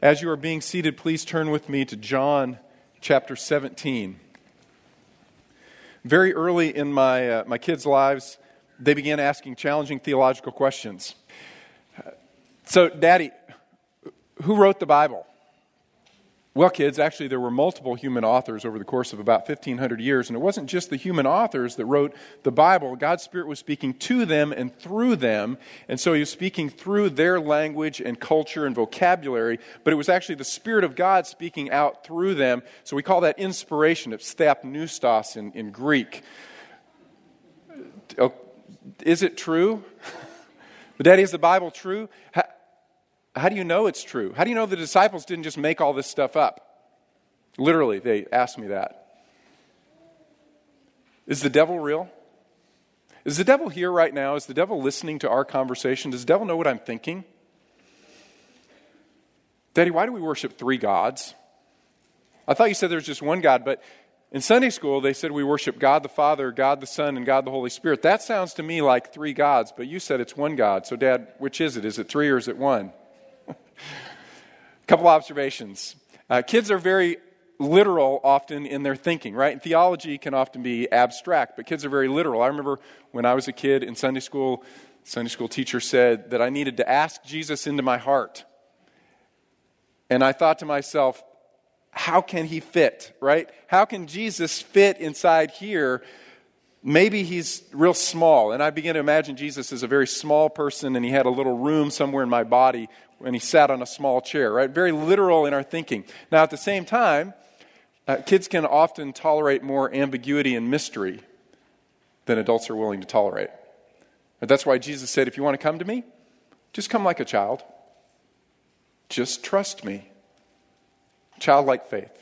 As you are being seated, please turn with me to John chapter 17. Very early in my, uh, my kids' lives, they began asking challenging theological questions. So, Daddy, who wrote the Bible? Well, kids, actually, there were multiple human authors over the course of about 1,500 years, and it wasn't just the human authors that wrote the Bible. God's Spirit was speaking to them and through them, and so He was speaking through their language and culture and vocabulary, but it was actually the Spirit of God speaking out through them. So we call that inspiration. It's theopneustos in, in Greek. Oh, is it true? but, Daddy, is the Bible true? How, do you know it's true? How do you know the disciples didn't just make all this stuff up? Literally, they asked me that. Is the devil real? Is the devil here right now? Is the devil listening to our conversation? Does the devil know what I'm thinking? Daddy, why do we worship three gods? I thought you said there's just one God, but in Sunday school they said we worship God the Father, God the Son, and God the Holy Spirit. That sounds to me like three gods, but you said it's one God. So, Dad, which is it? Is it three or is it one? A couple observations. Uh, kids are very literal often in their thinking, right? And theology can often be abstract, but kids are very literal. I remember when I was a kid in Sunday school, Sunday school teacher said that I needed to ask Jesus into my heart. And I thought to myself, how can he fit, right? How can Jesus fit inside here? Maybe he's real small. And I began to imagine Jesus as a very small person and he had a little room somewhere in my body and he sat on a small chair, right? Very literal in our thinking. Now, at the same time, uh, kids can often tolerate more ambiguity and mystery than adults are willing to tolerate. But that's why Jesus said, if you want to come to me, just come like a child. Just trust me. Childlike faith.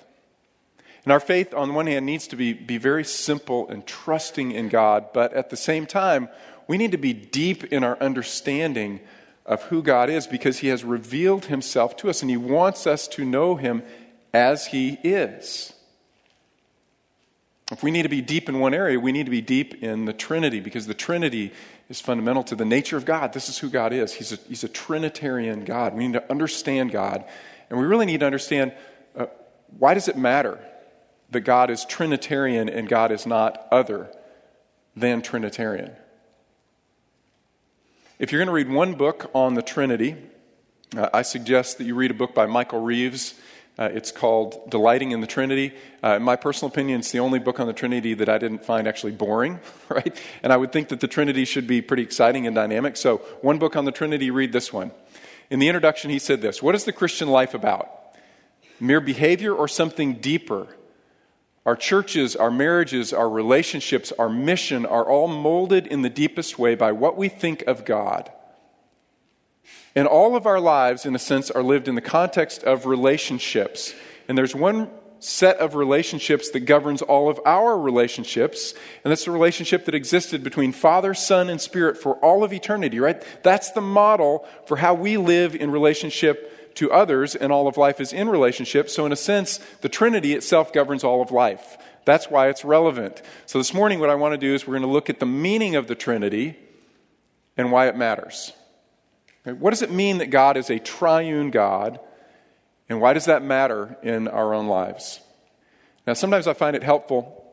And our faith, on the one hand, needs to be, be very simple and trusting in God, but at the same time, we need to be deep in our understanding of who God is because He has revealed Himself to us and He wants us to know Him as He is. If we need to be deep in one area, we need to be deep in the Trinity because the Trinity is fundamental to the nature of God. This is who God is. He's a, he's a Trinitarian God. We need to understand God. And we really need to understand uh, why does it matter that God is Trinitarian and God is not other than Trinitarian? If you're going to read one book on the Trinity, uh, I suggest that you read a book by Michael Reeves. Uh, it's called Delighting in the Trinity. Uh, in my personal opinion, it's the only book on the Trinity that I didn't find actually boring, right? And I would think that the Trinity should be pretty exciting and dynamic. So, one book on the Trinity, read this one. In the introduction, he said this What is the Christian life about? Mere behavior or something deeper? Our churches, our marriages, our relationships, our mission are all molded in the deepest way by what we think of God. And all of our lives, in a sense, are lived in the context of relationships. And there's one set of relationships that governs all of our relationships, and that's the relationship that existed between Father, Son, and Spirit for all of eternity, right? That's the model for how we live in relationship to others, and all of life is in relationship. So, in a sense, the Trinity itself governs all of life. That's why it's relevant. So, this morning, what I want to do is we're going to look at the meaning of the Trinity and why it matters. What does it mean that God is a triune God, and why does that matter in our own lives? Now, sometimes I find it helpful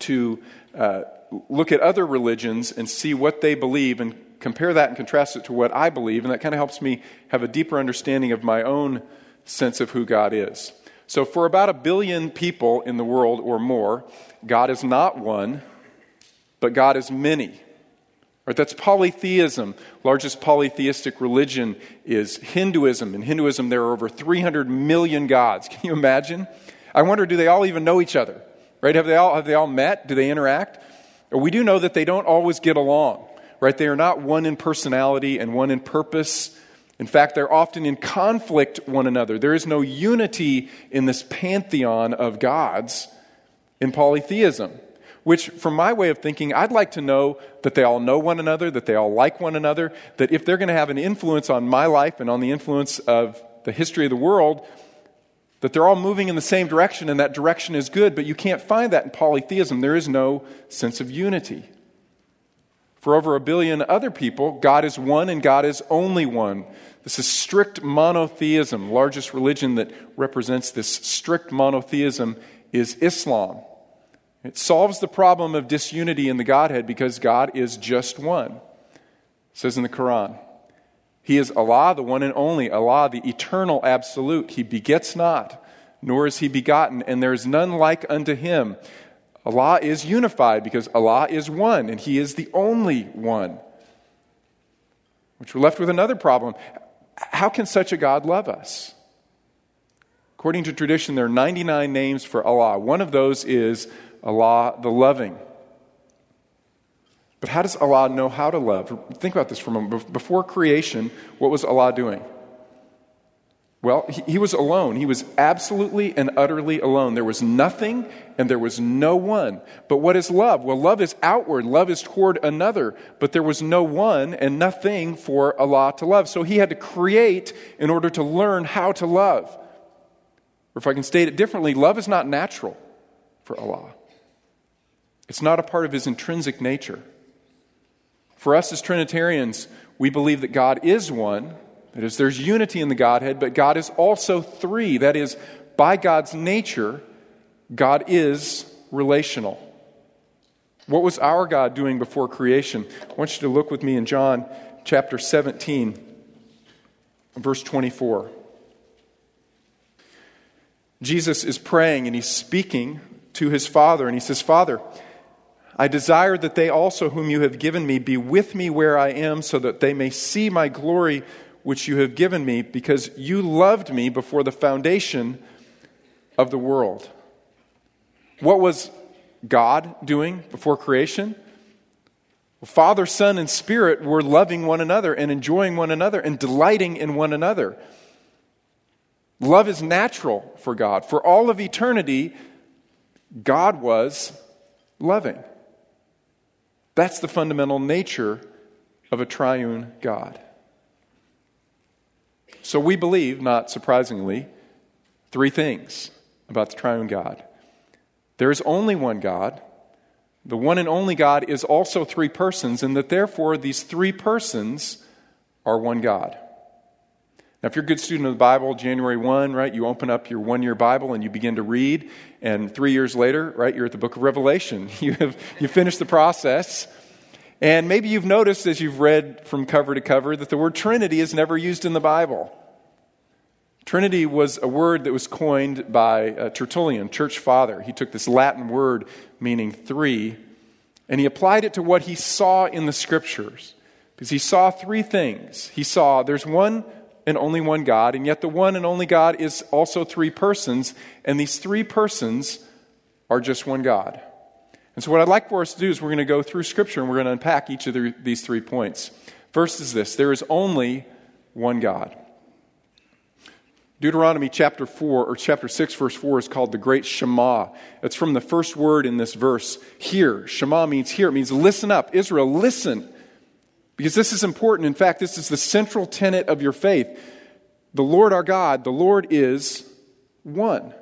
to uh, look at other religions and see what they believe and compare that and contrast it to what I believe, and that kind of helps me have a deeper understanding of my own sense of who God is. So, for about a billion people in the world or more, God is not one, but God is many. Right, that's polytheism. Largest polytheistic religion is Hinduism. In Hinduism, there are over 300 million gods. Can you imagine? I wonder, do they all even know each other? Right? Have they all, have they all met? Do they interact? We do know that they don't always get along right? They are not one in personality and one in purpose. In fact, they're often in conflict one another. There is no unity in this pantheon of gods in polytheism. Which, from my way of thinking, I'd like to know that they all know one another, that they all like one another, that if they're going to have an influence on my life and on the influence of the history of the world, that they're all moving in the same direction and that direction is good, but you can't find that in polytheism. There is no sense of unity. For over a billion other people, God is one and God is only one. This is strict monotheism. The largest religion that represents this strict monotheism is Islam. It solves the problem of disunity in the Godhead because God is just one. It says in the Quran. He is Allah, the one and only, Allah, the eternal absolute. He begets not, nor is he begotten, and there is none like unto him. Allah is unified because Allah is one, and He is the only one. Which we're left with another problem. How can such a God love us? According to tradition, there are 99 names for Allah. One of those is Allah the loving. But how does Allah know how to love? Think about this for a moment. Before creation, what was Allah doing? Well, he, he, was alone. He was absolutely and utterly alone. There was nothing and there was no one. But what is love? Well, love is outward, love is toward another. But there was no one and nothing for Allah to love. So he had to create in order to learn how to love. Or if I can state it differently, love is not natural for Allah, it's not a part of his intrinsic nature. For us as Trinitarians, we believe that God is one that is, there's unity in the Godhead, but God is also three. That is, by God's nature, God is relational. What was our God doing before creation? I want you to look with me in John chapter 17, verse 24. Jesus is praying and he's speaking to his Father, and he says, Father, I desire that they also, whom you have given me, be with me where I am, so that they may see my glory which you have given me, because you loved me before the foundation of the world. What was God doing before creation? Father, Son, and Spirit were loving one another and enjoying one another and delighting in one another. Love is natural for God. For all of eternity, God was loving. That's the fundamental nature of a triune God. So we believe, not surprisingly, three things about the triune God. There is only one God. The one and only God is also three persons, and that therefore these three persons are one God. Now, if you're a good student of the Bible, January 1, right, you open up your one year Bible and you begin to read, and three years later, right, you're at the book of Revelation. You have you finished the process. And maybe you've noticed as you've read from cover to cover that the word Trinity is never used in the Bible. Trinity was a word that was coined by uh, Tertullian, church father. He took this Latin word meaning three, and he applied it to what he saw in the scriptures. Because he saw three things. He saw there's one and only one God, and yet the one and only God is also three persons, and these three persons are just one God. And so, what I'd like for us to do is we're going to go through Scripture and we're going to unpack each of the, these three points. First is this there is only one God. Deuteronomy chapter 4 or chapter 6 verse 4 is called the great Shema. It's from the first word in this verse, hear. Shema means hear. It means listen up. Israel, listen. Because this is important. In fact, this is the central tenet of your faith. The Lord our God, the Lord is one.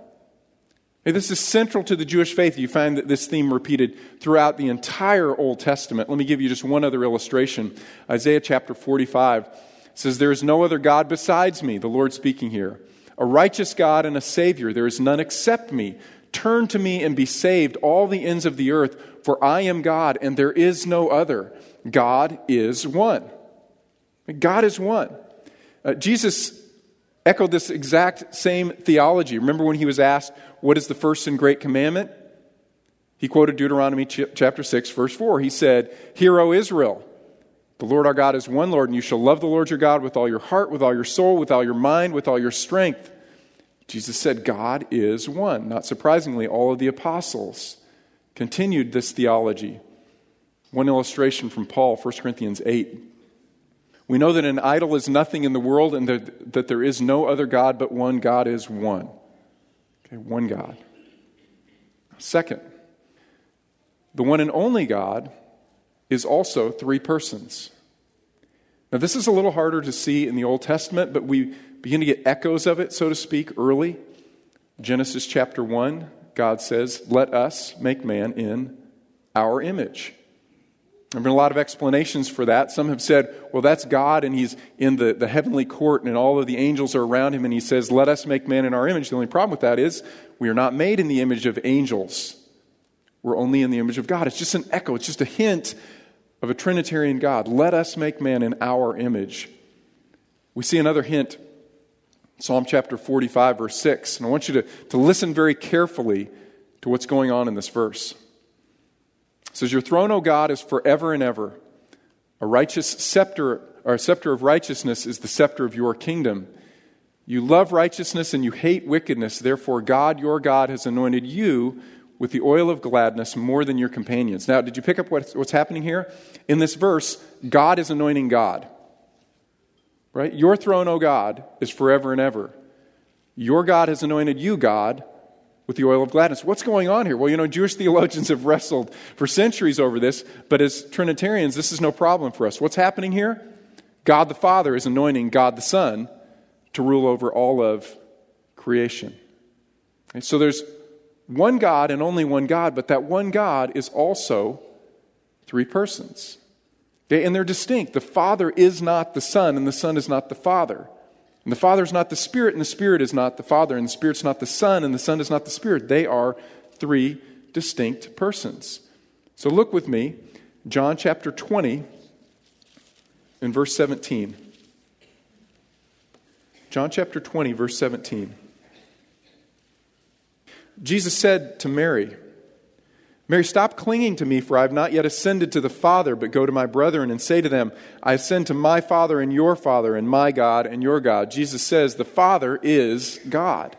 This is central to the Jewish faith. You find that this theme repeated throughout the entire Old Testament. Let me give you just one other illustration. Isaiah chapter 45 says, There is no other God besides me, the Lord speaking here. A righteous God and a Savior. There is none except me. Turn to me and be saved, all the ends of the earth, for I am God and there is no other. God is one. God is one. Uh, Jesus echoed this exact same theology. Remember when he was asked, What is the first and great commandment? He quoted Deuteronomy chapter 6, verse 4. He said, Hear, O Israel, the Lord our God is one Lord, and you shall love the Lord your God with all your heart, with all your soul, with all your mind, with all your strength. Jesus said, God is one. Not surprisingly, all of the apostles continued this theology. One illustration from Paul, 1 Corinthians 8. We know that an idol is nothing in the world and that, that there is no other God but one. God is one. Okay, one God. Second, the one and only God is also three persons. Now, this is a little harder to see in the Old Testament, but we begin to get echoes of it, so to speak, early. Genesis chapter 1, God says, Let us make man in our image. There have been a lot of explanations for that. Some have said, well, that's God, and he's in the, the heavenly court, and all of the angels are around him, and he says, let us make man in our image. The only problem with that is we are not made in the image of angels. We're only in the image of God. It's just an echo, it's just a hint of a Trinitarian God. Let us make man in our image. We see another hint, Psalm chapter 45, verse 6. And I want you to, to listen very carefully to what's going on in this verse. It says, Your throne, O God, is forever and ever. A righteous scepter, or a scepter of righteousness is the scepter of your kingdom. You love righteousness and you hate wickedness. Therefore, God, your God, has anointed you with the oil of gladness more than your companions. Now, did you pick up what's, what's happening here? In this verse, God is anointing God. Right? Your throne, O God, is forever and ever. Your God has anointed you, God, with the oil of gladness. What's going on here? Well, you know, Jewish theologians have wrestled for centuries over this, but as Trinitarians, this is no problem for us. What's happening here? God the Father is anointing God the Son to rule over all of creation. Okay, so there's one God and only one God, but that one God is also three persons. and they're distinct. The Father is not the Son, and the Son is not the Father. And the Father is not the Spirit, and the Spirit is not the Father, and the Spirit's not the Son, and the Son is not the Spirit. They are three distinct persons. So look with me, John chapter 20, and verse 17. John chapter 20, verse 17. Jesus said to Mary, Mary, stop clinging to me, for I have not yet ascended to the Father, but go to my brethren and say to them, I ascend to my Father and your Father, and my God and your God. Jesus says, The Father is God.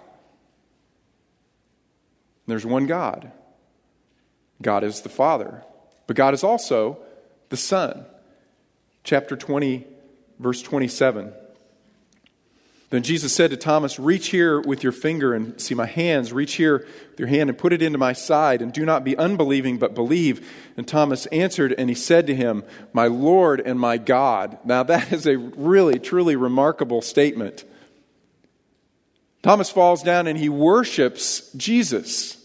There's one God. God is the Father. But God is also the Son. Chapter 20, verse 27. Then Jesus said to Thomas, Reach here with your finger and see my hands. Reach here with your hand and put it into my side. And do not be unbelieving, but believe. And Thomas answered, and he said to him, My Lord and my God. Now, that is a really, truly remarkable statement. Thomas falls down and he worships Jesus.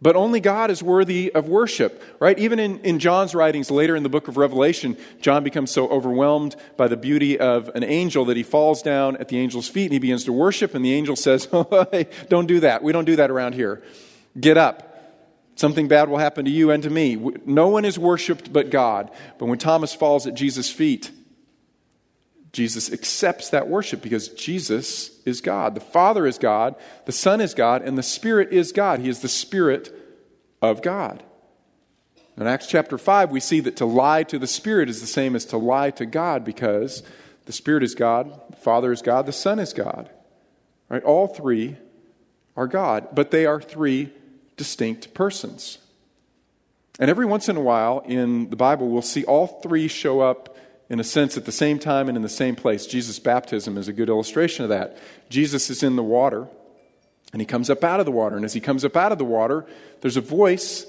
But only God is worthy of worship, right? Even in, in John's writings later in the book of Revelation, John becomes so overwhelmed by the beauty of an angel that he falls down at the angel's feet and he begins to worship, and the angel says, oh, hey, Don't do that. We don't do that around here. Get up. Something bad will happen to you and to me. No one is worshiped but God. But when Thomas falls at Jesus' feet, Jesus accepts that worship because Jesus is God. The Father is God, the Son is God, and the Spirit is God. He is the Spirit of God. In Acts chapter 5, we see that to lie to the Spirit is the same as to lie to God because the Spirit is God, the Father is God, the Son is God. Right? All three are God, but they are three distinct persons. And every once in a while in the Bible, we'll see all three show up in a sense, at the same time and in the same place. Jesus' baptism is a good illustration of that. Jesus is in the water, and he comes up out of the water. And as he comes up out of the water, there's a voice.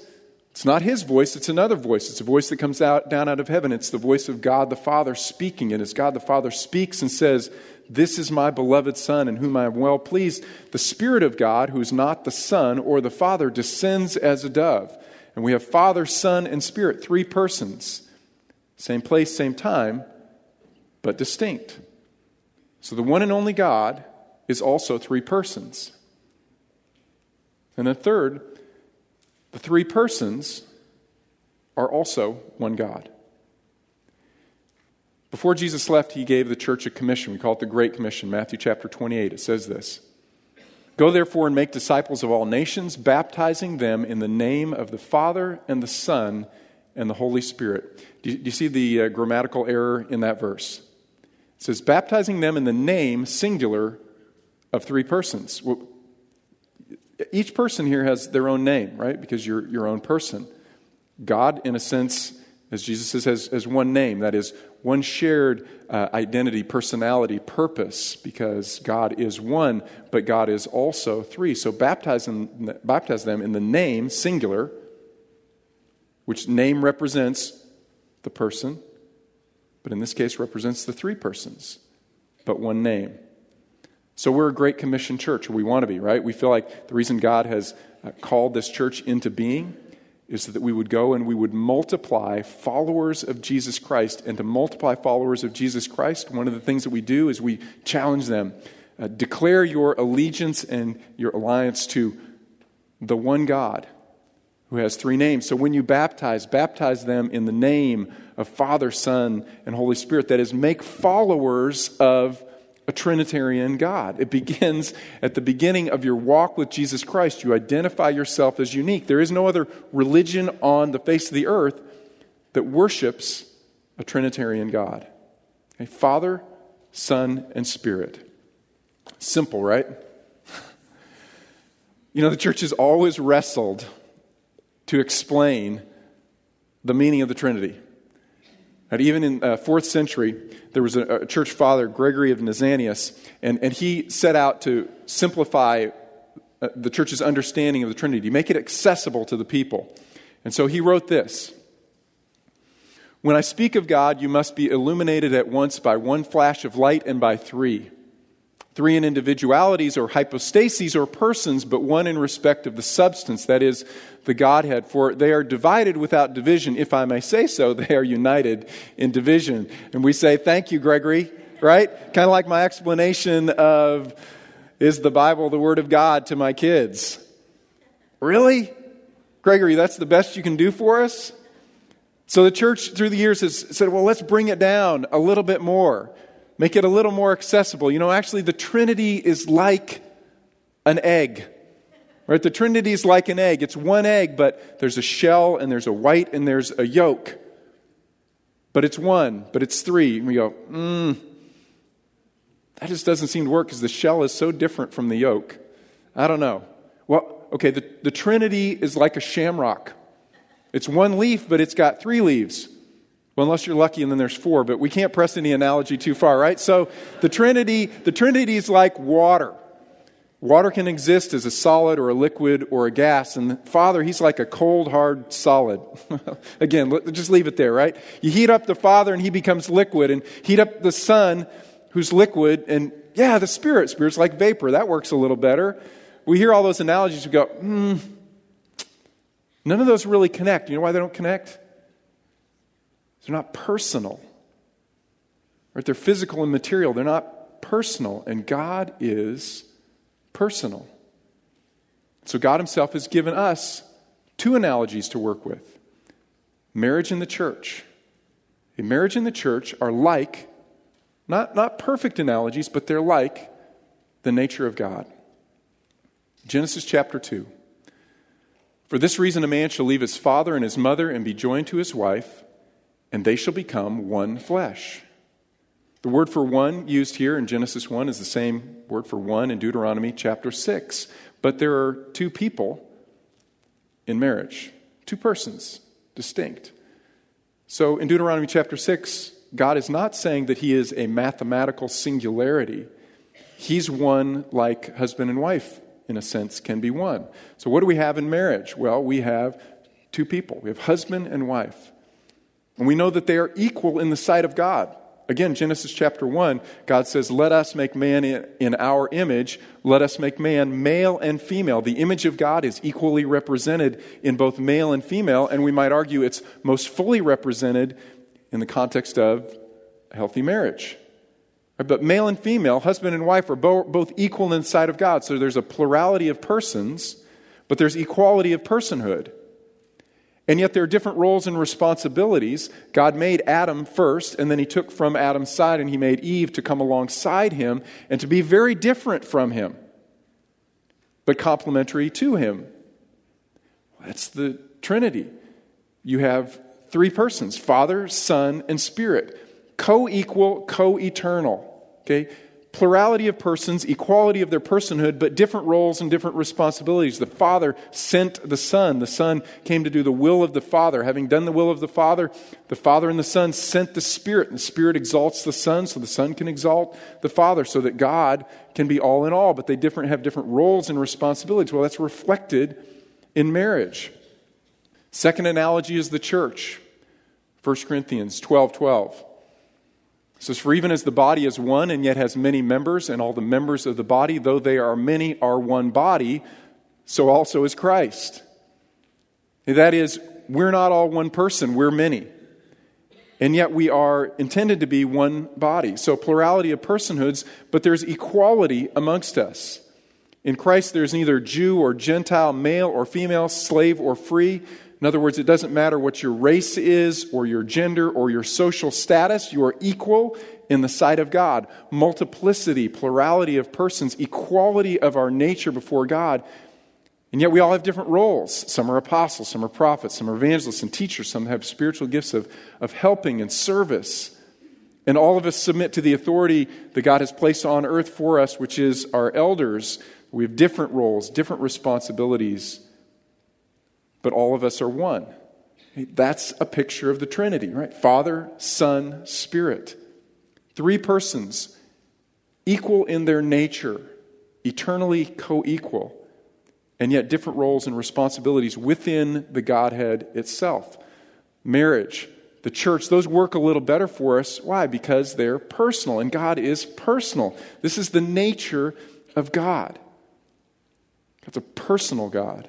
It's not his voice, it's another voice. It's a voice that comes out, down out of heaven. It's the voice of God the Father speaking. And as God the Father speaks and says, This is my beloved Son, in whom I am well pleased, the Spirit of God, who is not the Son or the Father, descends as a dove. And we have Father, Son, and Spirit, three persons. Same place, same time, but distinct. So the one and only God is also three persons. And then, third, the three persons are also one God. Before Jesus left, he gave the church a commission. We call it the Great Commission, Matthew chapter 28. It says this Go therefore and make disciples of all nations, baptizing them in the name of the Father and the Son and the Holy Spirit. Do you, do you see the uh, grammatical error in that verse? It says, baptizing them in the name, singular, of three persons. Well, each person here has their own name, right? Because you're your own person. God, in a sense, as Jesus says, has, has one name. That is, one shared uh, identity, personality, purpose, because God is one, but God is also three. So baptize them, baptize them in the name, singular, which name represents the person, but in this case represents the three persons, but one name. So we're a Great Commission church, or we want to be, right? We feel like the reason God has uh, called this church into being is that we would go and we would multiply followers of Jesus Christ. And to multiply followers of Jesus Christ, one of the things that we do is we challenge them uh, declare your allegiance and your alliance to the one God who has three names. So when you baptize, baptize them in the name of Father, Son, and Holy Spirit. That is, make followers of a Trinitarian God. It begins at the beginning of your walk with Jesus Christ. You identify yourself as unique. There is no other religion on the face of the earth that worships a Trinitarian God. A Father, Son, and Spirit. Simple, right? You know, the church has always wrestled to explain the meaning of the Trinity. And even in uh, fourth century, there was a, a, church father, Gregory of Nazianzus, and, and he set out to simplify uh, the church's understanding of the Trinity, make it accessible to the people. And so he wrote this When I speak of God, you must be illuminated at once by one flash of light and by three three in individualities or hypostases or persons, but one in respect of the substance, that is, the Godhead. For they are divided without division. If I may say so, they are united in division. And we say, Thank you, Gregory, right? Kind of like my explanation of, Is the Bible the Word of God to my kids? Really? Gregory, that's the best you can do for us? So the church through the years has said, well, let's bring it down a little bit more make it a little more accessible. You know, actually, the Trinity is like an egg. Right? The Trinity is like an egg. It's one egg, but there's a shell and there's a white and there's a yolk. But it's one, but it's three. And we go, hmm, that just doesn't seem to work because the shell is so different from the yolk. I don't know. Well, okay, the, the Trinity is like a shamrock. It's one leaf, but it's got three leaves. Well, unless you're lucky and then there's four, but we can't press any analogy too far, right? So the Trinity, the Trinity is like water. Water can exist as a solid or a liquid or a gas. And the Father, He's like a cold, hard solid. Again, just leave it there, right? You heat up the Father and He becomes liquid, and heat up the Son who's liquid, and yeah, the Spirit. Spirit's like vapor. That works a little better. We hear all those analogies, we go, hmm, none of those really connect. You know why they don't connect? They're not personal. Right? They're physical and material. They're not personal. And God is personal. So God Himself has given us two analogies to work with marriage and the church. A marriage and the church are like, not, not perfect analogies, but they're like the nature of God. Genesis chapter 2. For this reason, a man shall leave his father and his mother and be joined to his wife and they shall become one flesh. The word for one used here in Genesis 1 is the same word for one in Deuteronomy chapter 6. But there are two people in marriage, two persons, distinct. So in Deuteronomy chapter 6, God is not saying that he is a mathematical singularity. He's one like husband and wife, in a sense, can be one. So what do we have in marriage? Well, we have two people. We have husband and wife. And we know that they are equal in the sight of God. Again, Genesis chapter 1, God says, Let us make man in, our image. Let us make man male and female. The image of God is equally represented in both male and female, and we might argue it's most fully represented in the context of a healthy marriage. But male and female, husband and wife, are both equal in the sight of God. So there's a plurality of persons, but there's equality of personhood. And yet there are different roles and responsibilities. God made Adam first, and then he took from Adam's side and he made Eve to come alongside him and to be very different from him, but complementary to him. That's the Trinity. You have three persons Father, Son, and Spirit, co equal, co eternal. Okay? Plurality of persons, equality of their personhood, but different roles and different responsibilities. The Father sent the Son. The Son came to do the will of the Father. Having done the will of the Father, the Father and the Son sent the Spirit. And the Spirit exalts the Son so the Son can exalt the Father so that God can be all in all, but they different, have different roles and responsibilities. Well, that's reflected in marriage. Second analogy is the church. 1 Corinthians 12 12. It says, For even as the body is one and yet has many members, and all the members of the body, though they are many, are one body, so also is Christ. That is, we're not all one person, we're many. And yet we are intended to be one body. So, plurality of personhoods, but there's equality amongst us. In Christ, there's neither Jew or Gentile, male or female, slave or free. In other words, it doesn't matter what your race is, or your gender, or your social status. You are equal in the sight of God. Multiplicity, plurality of persons, equality of our nature before God. And yet we all have different roles. Some are apostles, some are prophets, some are evangelists and teachers, some have spiritual gifts of, of helping and service. And all of us submit to the authority that God has placed on earth for us, which is our elders. We have different roles, different responsibilities, but all of us are one. That's a picture of the Trinity, right? Father, Son, Spirit. Three persons, equal in their nature, eternally co equal and yet different roles and responsibilities within the Godhead itself. Marriage, the church, those work a little better for us. Why? Because they're personal, and God is personal. This is the nature of God. God's a personal God.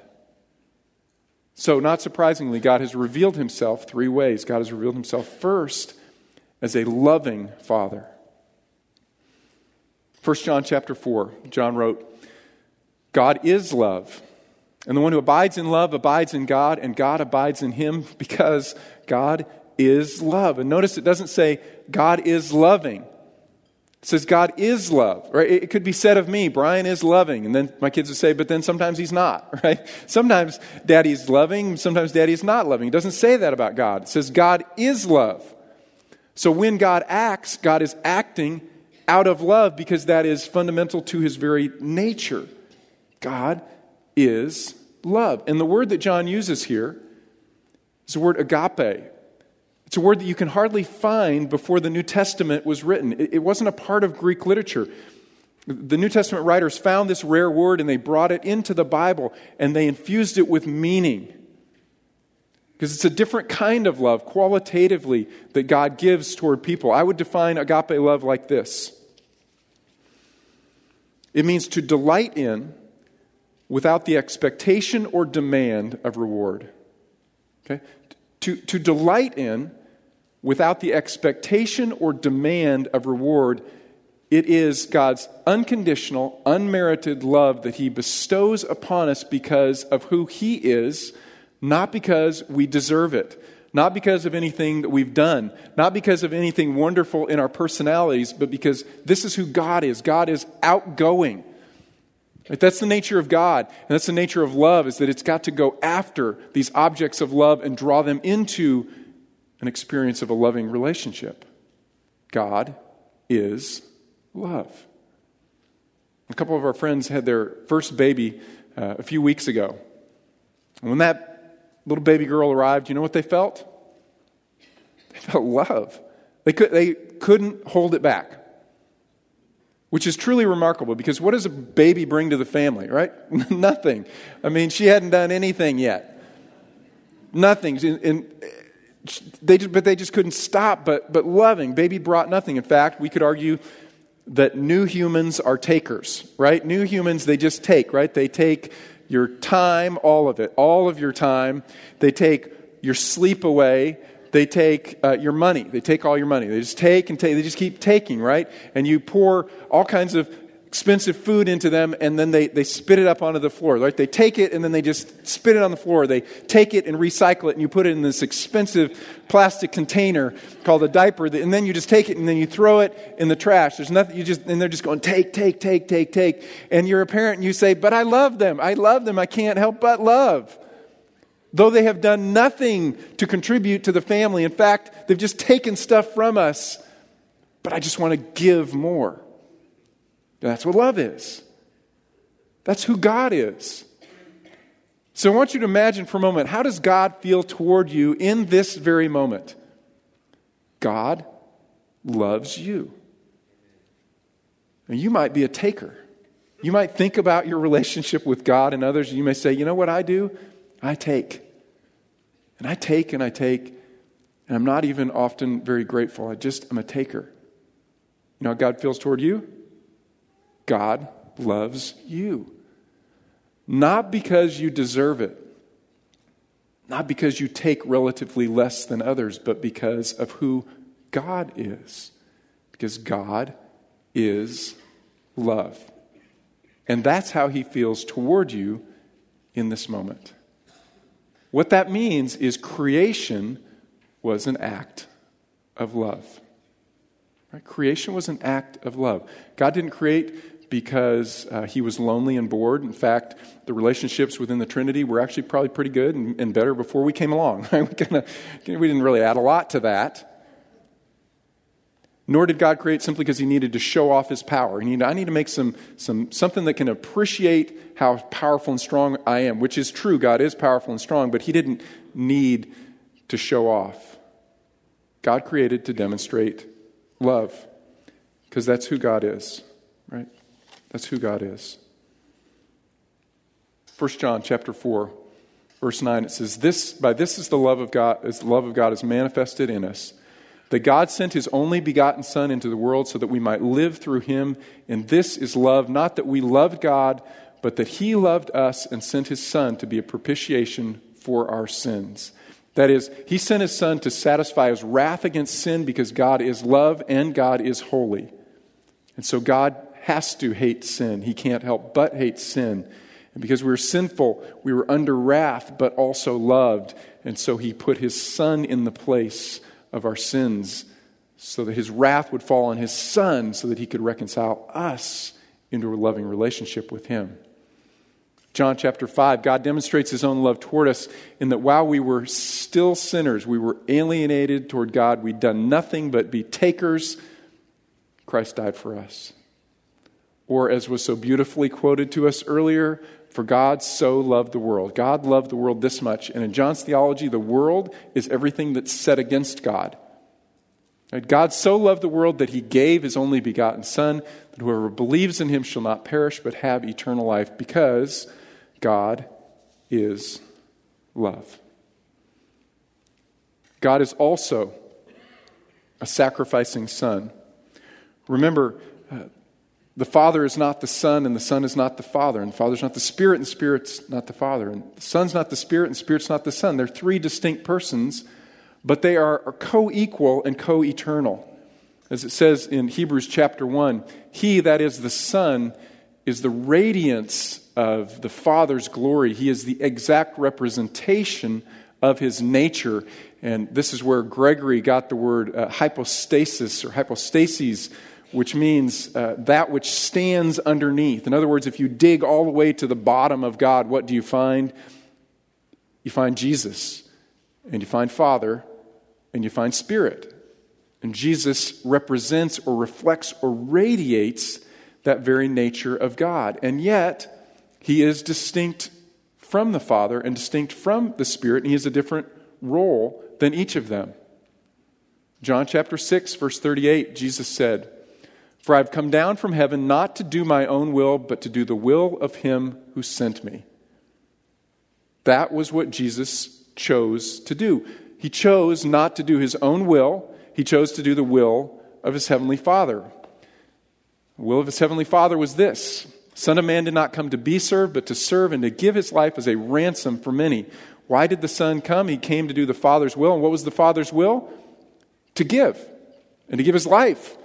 So, not surprisingly, God has revealed himself three ways. God has revealed himself first as a loving Father. 1 John chapter 4, John wrote, God is love. And the one who abides in love abides in God, and God abides in him because God is love. And notice it doesn't say God is loving. It says God is love, right? It could be said of me, Brian is loving. And then my kids would say, but then sometimes he's not, right? Sometimes daddy's loving, sometimes daddy's not loving. It doesn't say that about God. It says God is love. So when God acts, God is acting out of love because that is fundamental to his very nature. God is love. And the word that John uses here is the word agape. It's a word that you can hardly find before the New Testament was written. It, wasn't a part of Greek literature. The New Testament writers found this rare word and they brought it into the Bible and they infused it with meaning. Because it's a different kind of love, qualitatively, that God gives toward people. I would define agape love like this it means to delight in without the expectation or demand of reward. Okay? To, to delight in without the expectation or demand of reward, it is God's unconditional, unmerited love that He bestows upon us because of who He is, not because we deserve it. Not because of anything that we've done, not because of anything wonderful in our personalities, but because this is who God is. God is outgoing. That's the nature of God, and that's the nature of love, is that it's got to go after these objects of love and draw them into an experience of a loving relationship. God is love. A couple of our friends had their first baby uh, a few weeks ago. And when that little baby girl arrived, you know what they felt? They felt love. They, could, they couldn't hold it back which is truly remarkable because what does a baby bring to the family, right? Nothing. I mean, she hadn't done anything yet. Nothing. And, they just, but they just couldn't stop but, but loving. Baby brought nothing. In fact, we could argue that new humans are takers, right? New humans, they just take, right? They take your time, all of it, all of your time. They take your sleep away they take uh, your money. They take all your money. They just take and take. They just keep taking, right? And you pour all kinds of expensive food into them and then they, they spit it up onto the floor. Right? They take it and then they just spit it on the floor. They take it and recycle it and you put it in this expensive plastic container called a diaper. And then you just take it and then you throw it in the trash. There's nothing, you just, and they're just going, take, take, take, take, take. And you're a parent and you say, but I love them. I love them. I can't help but love though they have done nothing to contribute to the family. In fact, they've just taken stuff from us, but I just want to give more. That's what love is. That's who God is. So I want you to imagine for a moment how does God feel toward you in this very moment? God loves you. And you might be a taker. You might think about your relationship with God and others, and you may say, you know what I do? I take. And I take and I take, and I'm not even often very grateful. I just am a taker. You know how God feels toward you? God loves you. Not because you deserve it, Not because you take relatively less than others, but because of who God is. Because God is love. And that's how he feels toward you in this moment. What that means is creation was an act of love. Right? Creation was an act of love. God didn't create because uh, he was lonely and bored. In fact, the relationships within the Trinity were actually probably pretty good and, and better before we came along. we, kinda, we didn't really add a lot to that. Nor did God create simply because he needed to show off his power. He needed, I need to make some, some, something that can appreciate how powerful and strong I am, which is true. God is powerful and strong, but he didn't need to show off. God created to demonstrate love because that's who God is, right? That's who God is. 1 John chapter 4 verse 9 it says this by this is the love of God is the love of God is manifested in us that God sent his only begotten son into the world so that we might live through him and this is love not that we loved God but that he loved us and sent his son to be a propitiation for our sins. That is, he sent his son to satisfy his wrath against sin because God is love and God is holy. And so God has to hate sin. He can't help but hate sin. And because we were sinful, we were under wrath, but also loved. And so he put his son in the place of our sins so that his wrath would fall on his son so that he could reconcile us into a loving relationship with him. John chapter 5, God demonstrates his own love toward us in that while we were still sinners, we were alienated toward God, we'd done nothing but be takers, Christ died for us. Or, as was so beautifully quoted to us earlier, for God so loved the world. God loved the world this much. And in John's theology, the world is everything that's set against God. God so loved the world that he gave his only begotten Son, that whoever believes in him shall not perish but have eternal life, because God is love. God is also a sacrificing Son. Remember, uh, the Father is not the Son, and the Son is not the Father, and the Father's not the Spirit, and the Spirit's not the Father, and the Son's not the Spirit, and the Spirit's not the Son. They're three distinct persons, but they are co equal and co eternal. As it says in Hebrews chapter 1, He, that is the Son, is the radiance of the Father's glory. He is the exact representation of his nature. And this is where Gregory got the word uh, hypostasis or hypostases, which means uh, that which stands underneath. In other words, if you dig all the way to the bottom of God, what do you find? You find Jesus, and you find Father, and you find Spirit. And Jesus represents or reflects or radiates that very nature of God. And yet, he is distinct from the Father and distinct from the Spirit, and he has a different role than each of them. John chapter 6, verse 38, Jesus said, For I've come down from heaven not to do my own will, but to do the will of him who sent me. That was what Jesus chose to do. He chose not to do his own will, he chose to do the will of his heavenly Father. The will of his heavenly Father was this Son of Man did not come to be served, but to serve and to give his life as a ransom for many. Why did the Son come? He came to do the Father's will. And what was the Father's will? To give, and to give his life,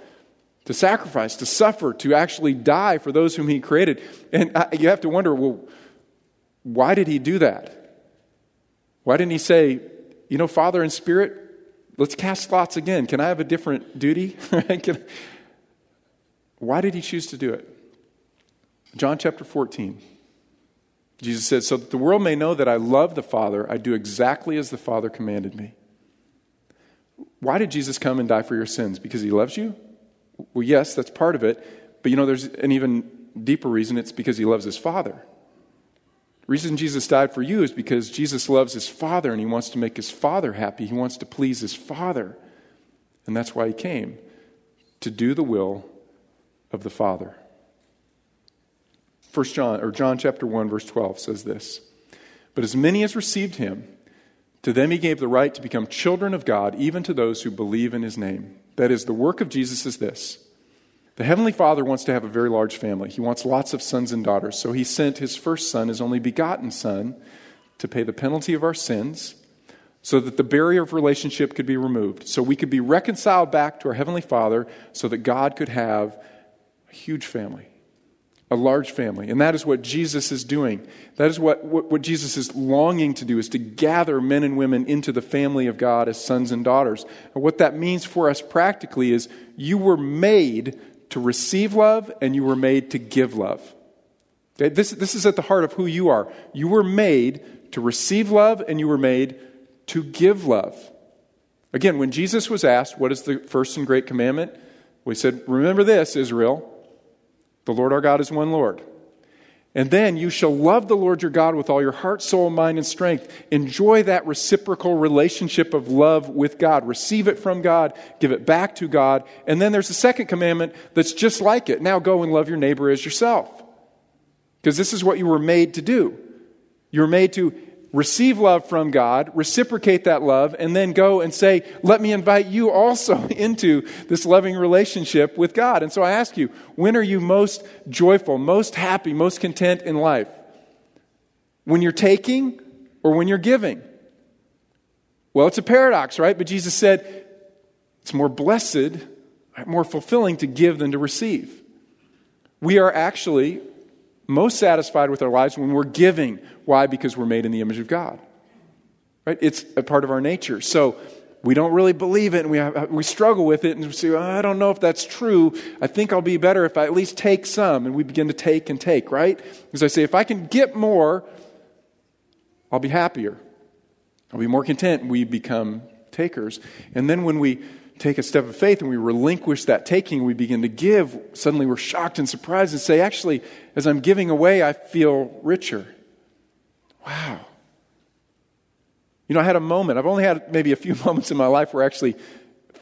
to sacrifice, to suffer, to actually die for those whom he created. And uh, you have to wonder well, why did he do that? Why didn't he say, you know, Father and Spirit, let's cast lots again. Can I have a different duty? why did he choose to do it? John chapter 14. Jesus said, So that the world may know that I love the Father, I do exactly as the Father commanded me. Why did Jesus come and die for your sins? Because he loves you? Well, yes, that's part of it. But you know, there's an even deeper reason it's because he loves his Father. The reason Jesus died for you is because Jesus loves his Father and he wants to make his Father happy. He wants to please his Father. And that's why he came to do the will of the Father. First John or John chapter 1 verse 12 says this. But as many as received him, to them he gave the right to become children of God, even to those who believe in his name. That is the work of Jesus is this. The heavenly Father wants to have a very large family. He wants lots of sons and daughters. So he sent his first son, his only begotten son, to pay the penalty of our sins so that the barrier of relationship could be removed, so we could be reconciled back to our Heavenly Father, so that God could have a huge family, a large family. And that is what Jesus is doing. That is what, what, what, Jesus is longing to do, is to gather men and women into the family of God as sons and daughters. And what that means for us practically is you were made to receive love and you were made to give love. Okay? This, this is at the heart of who you are. You were made to receive love and you were made to give love. Again, when Jesus was asked, What is the first and great commandment? We said, Remember this, Israel. The Lord our God is one Lord. And then you shall love the Lord your God with all your heart, soul, mind, and strength. Enjoy that reciprocal relationship of love with God. Receive it from God, give it back to God. And then there's a second commandment that's just like it. Now go and love your neighbor as yourself. Because this is what you were made to do. You were made to receive love from God, reciprocate that love, and then go and say, Let me invite you also into this loving relationship with God. And so I ask you, when are you most joyful, most happy, most content in life? When you're taking or when you're giving? Well, it's a paradox, right? But Jesus said, It's more blessed, more fulfilling to give than to receive. We are actually most satisfied with our lives when we're giving. Why? Because we're made in the image of God. Right? It's a part of our nature. So we don't really believe it and we, have, we struggle with it and we say, I don't know if that's true. I think I'll be better if I at least take some. And we begin to take and take, right? Because I say, if I can get more, I'll be happier. I'll be more content. We become takers. And then when we take a step of faith and we relinquish that taking, we begin to give, suddenly we're shocked and surprised and say, actually, as I'm giving away, I feel richer. Wow. You know, I had a moment, I've only had maybe a few moments in my life where I actually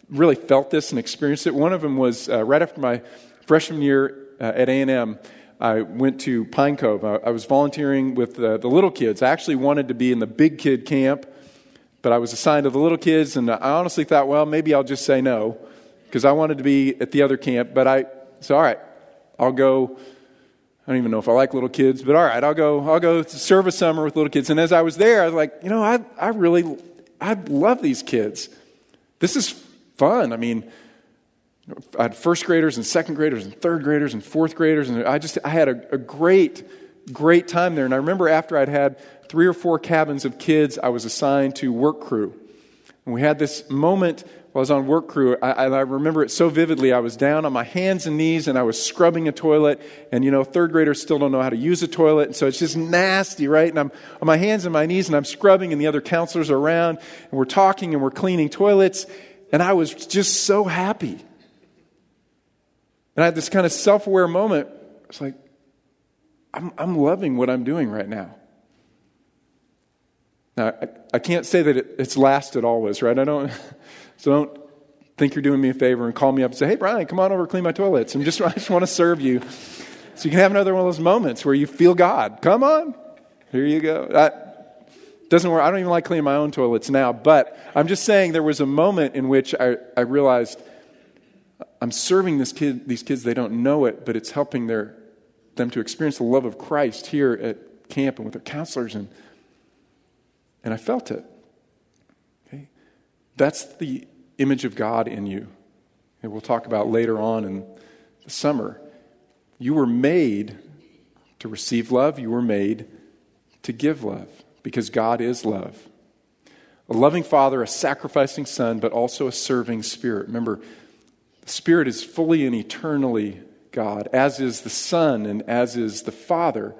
really felt this and experienced it. One of them was uh, right after my freshman year uh, at A&M. I went to Pine Cove. I, I was volunteering with the, the little kids. I actually wanted to be in the big kid camp but I was assigned to the little kids, and I honestly thought, well, maybe I'll just say no because I wanted to be at the other camp. But I said, all right, I'll go. I don't even know if I like little kids, but all right, I'll go. I'll go serve a summer with little kids. And as I was there, I was like, you know, I I really I love these kids. This is fun. I mean, I had first graders and second graders and third graders and fourth graders, and I just I had a, a great great time there. And I remember after I'd had three or four cabins of kids, I was assigned to work crew. And we had this moment while I was on work crew. I, I, remember it so vividly. I was down on my hands and knees and I was scrubbing a toilet. And, you know, third graders still don't know how to use a toilet. And so it's just nasty, right? And I'm on my hands and my knees and I'm scrubbing and the other counselors are around and we're talking and we're cleaning toilets. And I was just so happy. And I had this kind of self aware moment. It's like, I'm, I'm loving what I'm doing right now. Now, I, I can't say that it, it's lasted always, right? I don't, so don't think you're doing me a favor and call me up and say, hey, Brian, come on over and clean my toilets. I'm just, I just want to serve you. So you can have another one of those moments where you feel God. Come on. Here you go. That doesn't work. I don't even like cleaning my own toilets now, but I'm just saying there was a moment in which I, I realized I'm serving this kid, these kids, they don't know it, but it's helping their, them to experience the love of Christ here at camp and with their counselors. And, and I felt it. Okay? That's the image of God in you. And we'll talk about later on in the summer. You were made to receive love, you were made to give love because God is love. A loving father, a sacrificing son, but also a serving spirit. Remember, the spirit is fully and eternally God, as is the Son and as is the Father.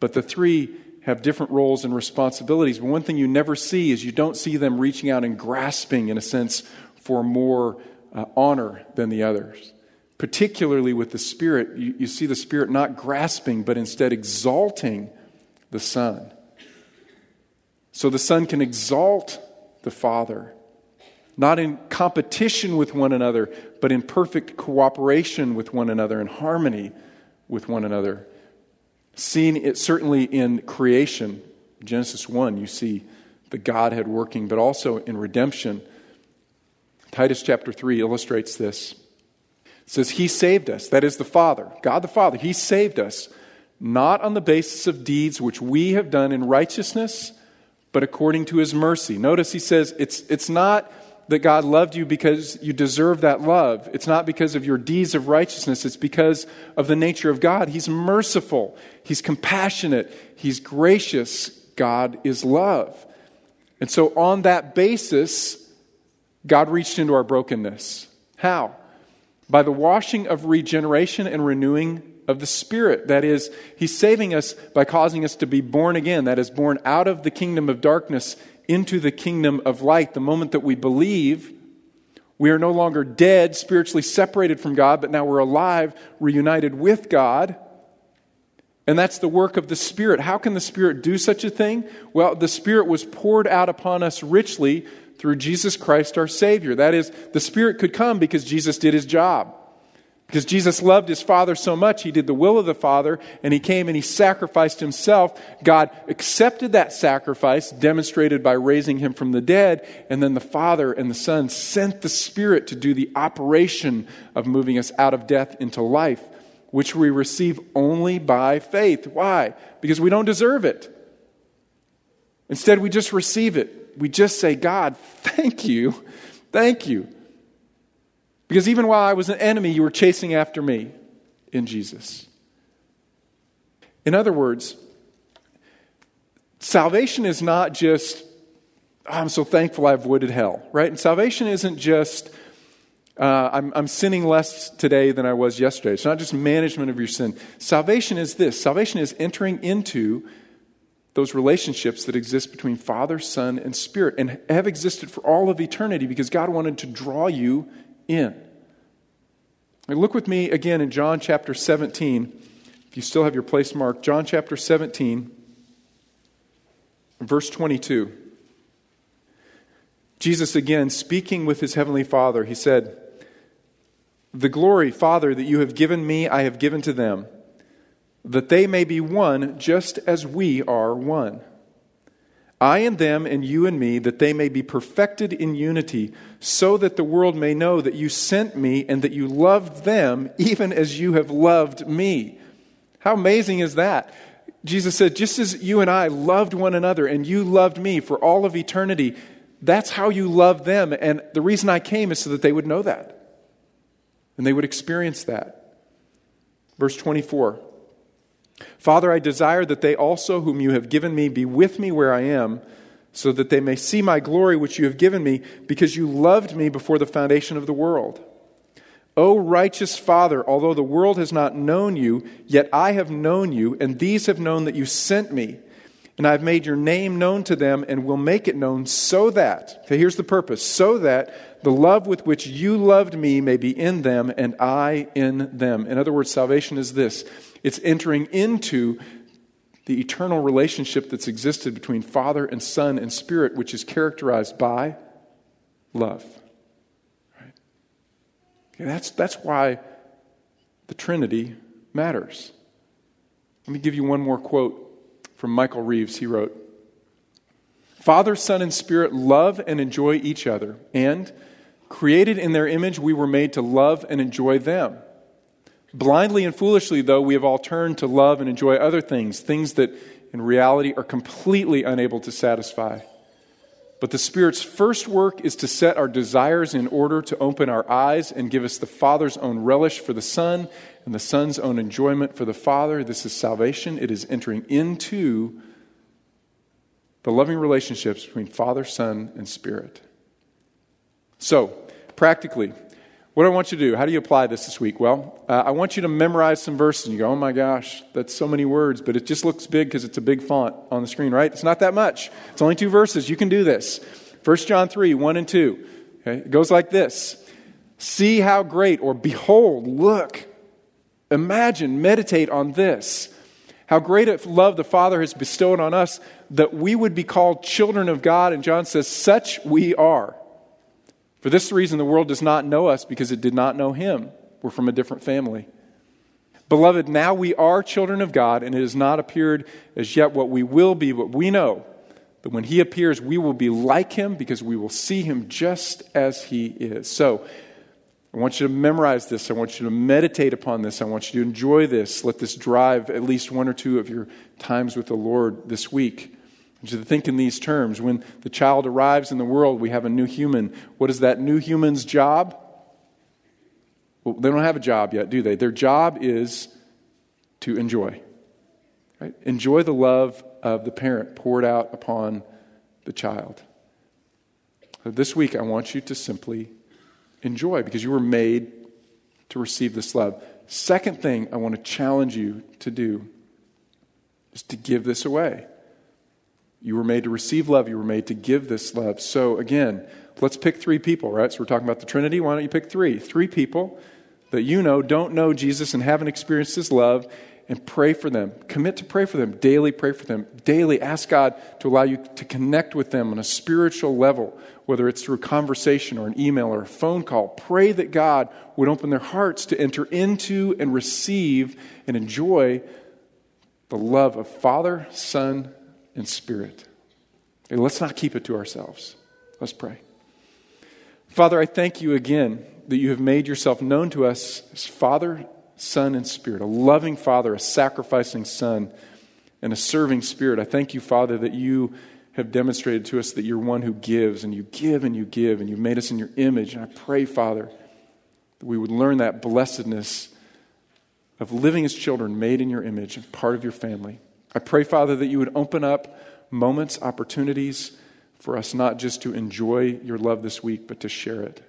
But the three have different roles and responsibilities. But one thing you never see is you don't see them reaching out and grasping, in a sense, for more uh, honor than the others. Particularly with the Spirit, you, you see the Spirit not grasping, but instead exalting the Son. So the Son can exalt the Father not in competition with one another, but in perfect cooperation with one another, in harmony with one another. Seen it certainly in creation, Genesis 1, you see the Godhead working, but also in redemption. Titus chapter 3 illustrates this. It says, He saved us, that is the Father, God the Father, He saved us, not on the basis of deeds which we have done in righteousness, but according to his mercy. Notice he says it's, it's not that God loved you because you deserve that love. It's not because of your deeds of righteousness. It's because of the nature of God. He's merciful. He's compassionate. He's gracious. God is love. And so, on that basis, God reached into our brokenness. How? By the washing of regeneration and renewing of the Spirit. That is, He's saving us by causing us to be born again. That is, born out of the kingdom of darkness into the kingdom of light. The moment that we believe, we are no longer dead, spiritually separated from God, but now we're alive, reunited with God. And that's the work of the Spirit. How can the Spirit do such a thing? Well, the Spirit was poured out upon us richly through Jesus Christ our Savior. That is, the Spirit could come because Jesus did his job. Because Jesus loved his Father so much, he did the will of the Father, and he came and he sacrificed himself. God accepted that sacrifice, demonstrated by raising him from the dead, and then the Father and the Son sent the Spirit to do the operation of moving us out of death into life, which we receive only by faith. Why? Because we don't deserve it. Instead, we just receive it. We just say, God, thank you. Thank you. Because even while I was an enemy, you were chasing after me in Jesus. In other words, salvation is not just, oh, I'm so thankful I avoided hell, right? And salvation isn't just, uh, I'm, I'm sinning less today than I was yesterday. It's not just management of your sin. Salvation is this salvation is entering into those relationships that exist between Father, Son, and Spirit and have existed for all of eternity because God wanted to draw you in. look with me again in John chapter 17. If you still have your place marked, John chapter 17, verse 22. Jesus again speaking with his heavenly Father, he said, The glory, Father, that you have given me, I have given to them, that they may be one just as we are one. I and them, and you and me, that they may be perfected in unity, so that the world may know that you sent me and that you loved them even as you have loved me. How amazing is that? Jesus said, just as you and I loved one another and you loved me for all of eternity, that's how you love them. And the reason I came is so that they would know that and they would experience that. Verse 24. Father, I desire that they also, whom you have given me, be with me where I am, so that they may see my glory which you have given me, because you loved me before the foundation of the world. O righteous Father, although the world has not known you, yet I have known you, and these have known that you sent me. And I have made your name known to them, and will make it known so that, okay, here's the purpose, so that the love with which you loved me may be in them, and I in them. In other words, salvation is this it's entering into the eternal relationship that's existed between Father and Son and Spirit, which is characterized by love. Right? Okay, that's, that's why the Trinity matters. Let me give you one more quote from Michael Reeves. He wrote Father, Son, and Spirit love and enjoy each other, and created in their image, we were made to love and enjoy them. Blindly and foolishly, though, we have all turned to love and enjoy other things, things that in reality are completely unable to satisfy. But the Spirit's first work is to set our desires in order to open our eyes and give us the Father's own relish for the Son and the Son's own enjoyment for the Father. This is salvation. It is entering into the loving relationships between Father, Son, and Spirit. So, practically, what do I want you to do? How do you apply this this week? Well, uh, I want you to memorize some verses. And you go, oh my gosh, that's so many words, but it just looks big because it's a big font on the screen, right? It's not that much. It's only two verses. You can do this. 1 John 3, 1 and 2. Okay? It goes like this See how great, or behold, look, imagine, meditate on this. How great a love the Father has bestowed on us that we would be called children of God. And John says, Such we are. For this reason, the world does not know us because it did not know him. We're from a different family. Beloved, now we are children of God, and it has not appeared as yet what we will be, but we know that when he appears, we will be like him because we will see him just as he is. So, I want you to memorize this. I want you to meditate upon this. I want you to enjoy this. Let this drive at least one or two of your times with the Lord this week. You to think in these terms. When the child arrives in the world, we have a new human. What is that new human's job? Well, they don't have a job yet, do they? Their job is to enjoy. Right? Enjoy the love of the parent poured out upon the child. So this week, I want you to simply enjoy because you were made to receive this love. Second thing I want to challenge you to do is to give this away. You were made to receive love, you were made to give this love. So, again, let's pick three people, right? So, we're talking about the Trinity. Why don't you pick three? Three people that you know don't know Jesus and haven't experienced his love, and pray for them. Commit to pray for them. Daily pray for them. Daily ask God to allow you to connect with them on a spiritual level, whether it's through conversation or an email or a phone call. Pray that God would open their hearts to enter into and receive and enjoy the love of Father, Son, and Spirit. And let's not keep it to ourselves. Let's pray. Father, I thank you again that you have made yourself known to us as Father, Son, and Spirit, a loving Father, a sacrificing Son, and a serving Spirit. I thank you, Father, that you have demonstrated to us that you're one who gives, and you give and you give, and you've made us in your image. And I pray, Father, that we would learn that blessedness of living as children made in your image and part of your family. I pray, Father, that you would open up moments, opportunities for us not just to enjoy your love this week, but to share it.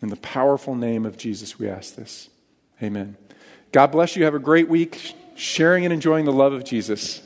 In the powerful name of Jesus, we ask this. Amen. God bless you. Have a great week sharing and enjoying the love of Jesus.